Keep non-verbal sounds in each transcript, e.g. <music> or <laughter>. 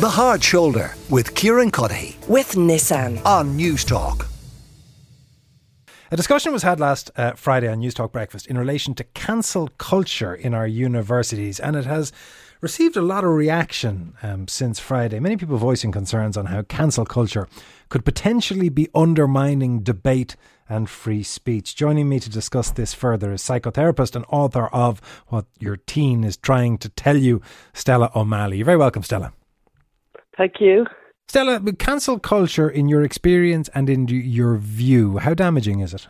The Hard Shoulder with Kieran Cuddihy with Nissan on News Talk. A discussion was had last uh, Friday on News Talk Breakfast in relation to cancel culture in our universities, and it has received a lot of reaction um, since Friday. Many people voicing concerns on how cancel culture could potentially be undermining debate and free speech. Joining me to discuss this further is psychotherapist and author of What Your Teen is Trying to Tell You, Stella O'Malley. You're very welcome, Stella. Thank you. Stella, cancel culture, in your experience and in your view, how damaging is it?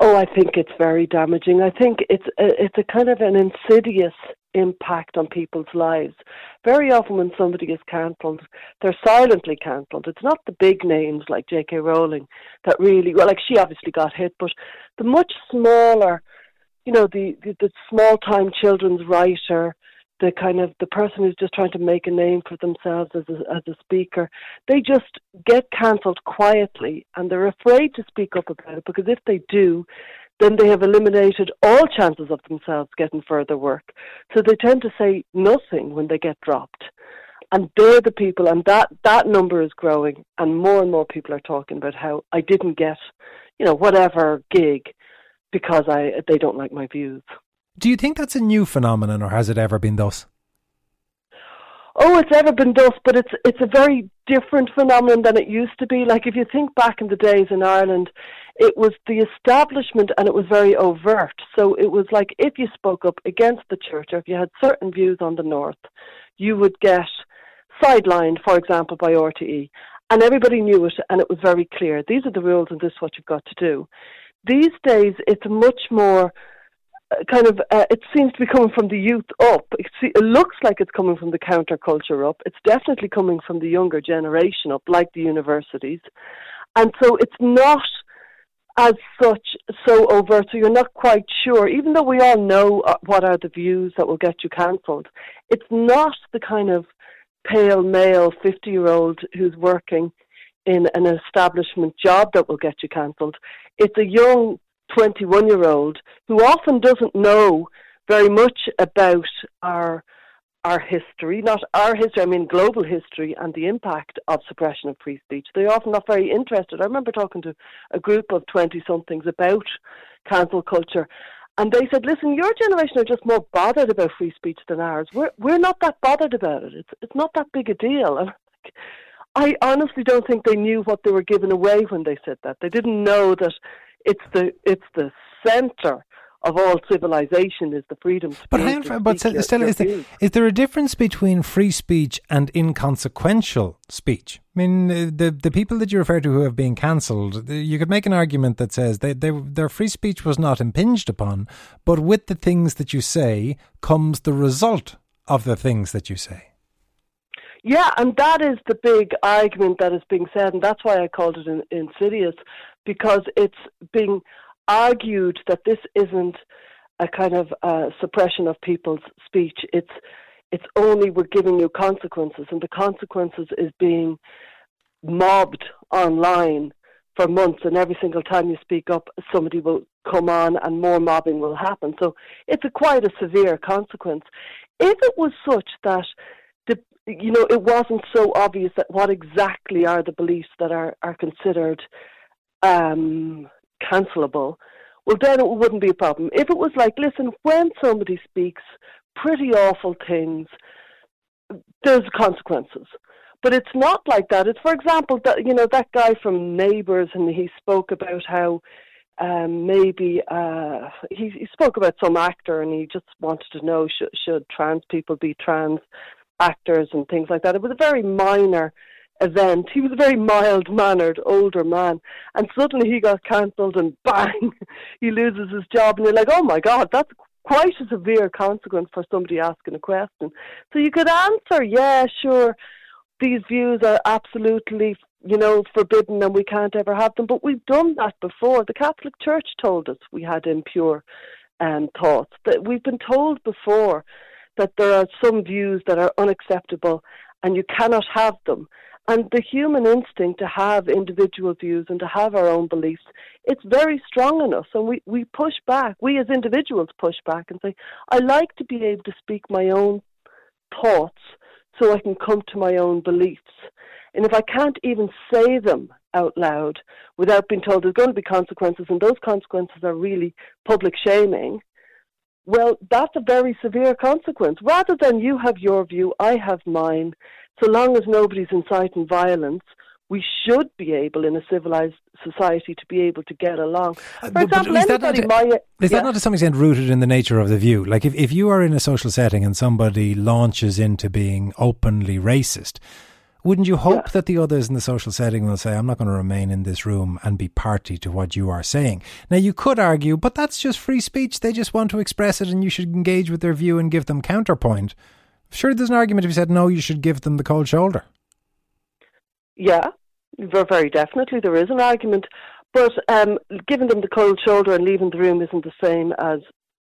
Oh, I think it's very damaging. I think it's a, it's a kind of an insidious impact on people's lives. Very often, when somebody is cancelled, they're silently cancelled. It's not the big names like J.K. Rowling that really, well, like she obviously got hit, but the much smaller, you know, the the, the small time children's writer the kind of the person who's just trying to make a name for themselves as a, as a speaker, they just get cancelled quietly and they're afraid to speak up about it because if they do, then they have eliminated all chances of themselves getting further work. So they tend to say nothing when they get dropped. And they're the people, and that, that number is growing, and more and more people are talking about how I didn't get, you know, whatever gig because I they don't like my views. Do you think that's a new phenomenon, or has it ever been thus? Oh, it's ever been thus, but it's it's a very different phenomenon than it used to be. Like if you think back in the days in Ireland, it was the establishment and it was very overt. So it was like if you spoke up against the church or if you had certain views on the north, you would get sidelined, for example, by RTE. And everybody knew it and it was very clear. These are the rules and this is what you've got to do. These days it's much more kind of uh, it seems to be coming from the youth up. It, it looks like it's coming from the counterculture up. It's definitely coming from the younger generation up, like the universities, and so it's not as such so overt. So you're not quite sure, even though we all know uh, what are the views that will get you cancelled. It's not the kind of pale male fifty year old who's working in an establishment job that will get you cancelled. It's a young 21 year old who often doesn't know very much about our our history, not our history, I mean global history and the impact of suppression of free speech. They're often not very interested. I remember talking to a group of 20 somethings about cancel culture. And they said, listen, your generation are just more bothered about free speech than ours. We're, we're not that bothered about it. It's, it's not that big a deal. And I honestly don't think they knew what they were giving away when they said that. They didn't know that it's the it's the centre of all civilization is the freedom. but but still, is there, is there a difference between free speech and inconsequential speech? I mean, uh, the the people that you refer to who have been cancelled, uh, you could make an argument that says they, they, their free speech was not impinged upon, but with the things that you say comes the result of the things that you say. Yeah, and that is the big argument that is being said, and that's why I called it in, insidious because it's being argued that this isn't a kind of uh, suppression of people's speech. It's it's only we're giving you consequences, and the consequences is being mobbed online for months, and every single time you speak up, somebody will come on, and more mobbing will happen. So it's a quite a severe consequence. If it was such that you know it wasn't so obvious that what exactly are the beliefs that are are considered um, cancelable, well, then it wouldn't be a problem. If it was like, listen, when somebody speaks pretty awful things, there's consequences. But it's not like that. It's, for example, that you know that guy from Neighbours, and he spoke about how um, maybe uh, he, he spoke about some actor, and he just wanted to know should, should trans people be trans actors and things like that. It was a very minor event. He was a very mild mannered older man, and suddenly he got cancelled, and <laughs> bang, he loses his job. And you're like, oh my God, that's quite a severe consequence for somebody asking a question. So you could answer, yeah, sure, these views are absolutely, you know, forbidden and we can't ever have them. But we've done that before. The Catholic Church told us we had impure um, thoughts. That we've been told before that there are some views that are unacceptable and you cannot have them. And the human instinct to have individual views and to have our own beliefs, it's very strong in us. And we, we push back. We as individuals push back and say, I like to be able to speak my own thoughts so I can come to my own beliefs. And if I can't even say them out loud without being told there's going to be consequences, and those consequences are really public shaming, well, that's a very severe consequence. Rather than you have your view, I have mine, so long as nobody's inciting violence, we should be able, in a civilized society, to be able to get along. Uh, For example, is, that not, to, my, is yeah. that not to some extent rooted in the nature of the view? Like, if, if you are in a social setting and somebody launches into being openly racist, wouldn't you hope yeah. that the others in the social setting will say, I'm not going to remain in this room and be party to what you are saying? Now, you could argue, but that's just free speech. They just want to express it and you should engage with their view and give them counterpoint. Sure, there's an argument if you said, no, you should give them the cold shoulder. Yeah, very definitely. There is an argument. But um, giving them the cold shoulder and leaving the room isn't the same as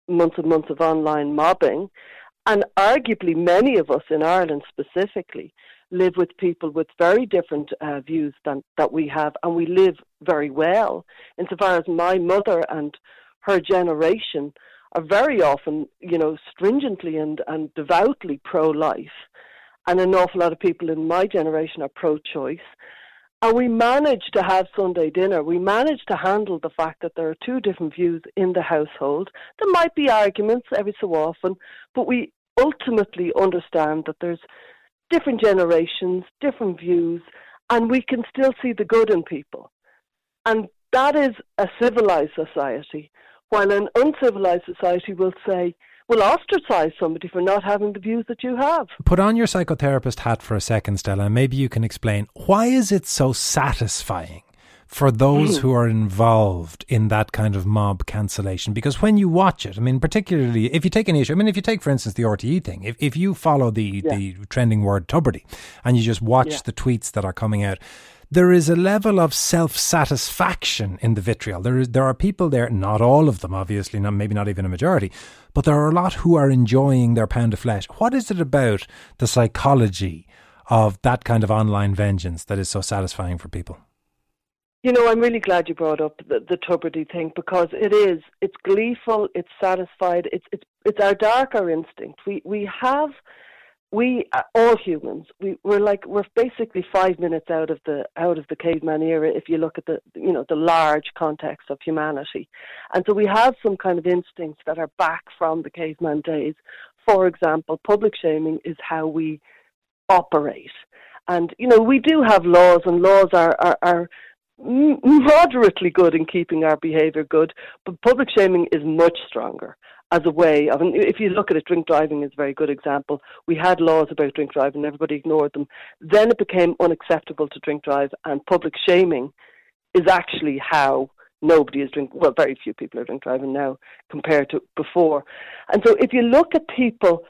months and months of online mobbing. And arguably, many of us in Ireland specifically live with people with very different uh, views than that we have, and we live very well. Insofar as my mother and her generation are very often, you know, stringently and, and devoutly pro-life, and an awful lot of people in my generation are pro-choice. And we manage to have Sunday dinner. We manage to handle the fact that there are two different views in the household. There might be arguments every so often, but we ultimately understand that there's different generations, different views, and we can still see the good in people. And that is a civilized society, while an uncivilized society will say, will ostracize somebody for not having the views that you have. Put on your psychotherapist hat for a second, Stella, and maybe you can explain why is it so satisfying for those mm. who are involved in that kind of mob cancellation. Because when you watch it, I mean, particularly if you take an issue, I mean, if you take, for instance, the RTE thing, if, if you follow the, yeah. the trending word Tubridy and you just watch yeah. the tweets that are coming out, there is a level of self satisfaction in the vitriol. There is there are people there, not all of them, obviously, not maybe not even a majority, but there are a lot who are enjoying their pound of flesh. What is it about the psychology of that kind of online vengeance that is so satisfying for people? You know, I'm really glad you brought up the, the Tubridy thing because it is. It's gleeful. It's satisfied. It's it's it's our darker instinct. We we have we uh, all humans we we're like we're basically five minutes out of the out of the caveman era if you look at the you know the large context of humanity and so we have some kind of instincts that are back from the caveman days for example public shaming is how we operate and you know we do have laws and laws are are, are moderately good in keeping our behaviour good, but public shaming is much stronger as a way of, and if you look at it, drink driving is a very good example. We had laws about drink driving, and everybody ignored them. Then it became unacceptable to drink drive, and public shaming is actually how nobody is drink. Well, very few people are drink driving now compared to before. And so, if you look at people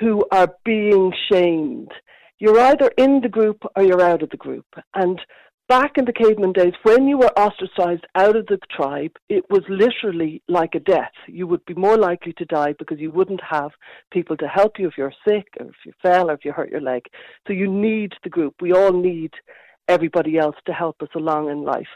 who are being shamed, you're either in the group or you're out of the group. And back in the caveman days, when you were ostracized out of the tribe, it was literally like a death. You would be more likely to die because you wouldn't have people to help you if you're sick or if you fell or if you hurt your leg. So you need the group. We all need everybody else to help us along in life.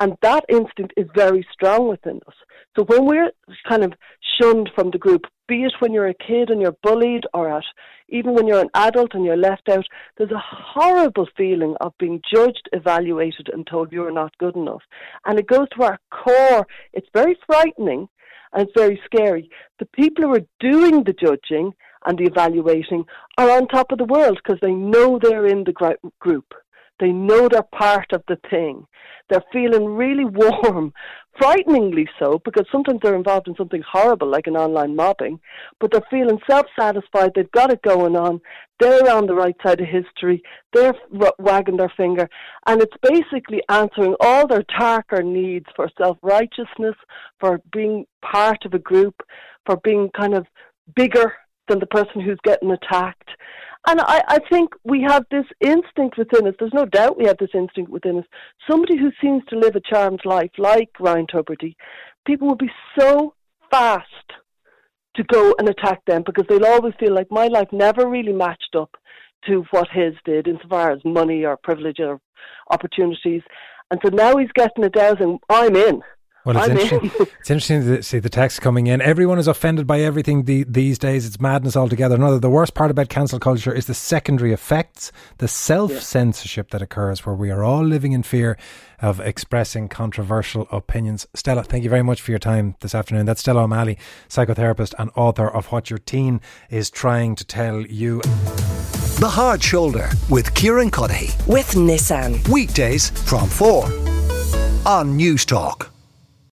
And that instinct is very strong within us. So when we're kind of shunned from the group, be it when you're a kid and you're bullied or at even when you're an adult and you're left out, there's a horrible feeling of being judged, evaluated and told you're not good enough. And it goes to our core. It's very frightening and it's very scary. The people who are doing the judging and the evaluating are on top of the world because they know they're in the group. They know they're part of the thing. They're feeling really warm, frighteningly so, because sometimes they're involved in something horrible like an online mobbing, but they're feeling self satisfied. They've got it going on. They're on the right side of history. They're wagging their finger. And it's basically answering all their darker needs for self righteousness, for being part of a group, for being kind of bigger than the person who's getting attacked. And I, I think we have this instinct within us. There's no doubt we have this instinct within us. Somebody who seems to live a charmed life, like Ryan Tubridy, people will be so fast to go and attack them because they'll always feel like my life never really matched up to what his did insofar as money or privilege or opportunities. And so now he's getting a dousing. I'm in. Well, it's I'm interesting. in. it's interesting to see the text coming in. Everyone is offended by everything the, these days. It's madness altogether. Another, the worst part about cancel culture is the secondary effects, the self censorship that occurs, where we are all living in fear of expressing controversial opinions. Stella, thank you very much for your time this afternoon. That's Stella O'Malley, psychotherapist and author of What Your Teen is Trying to Tell You. The Hard Shoulder with Kieran Cuddihy. with Nissan. Weekdays from 4 on News Talk.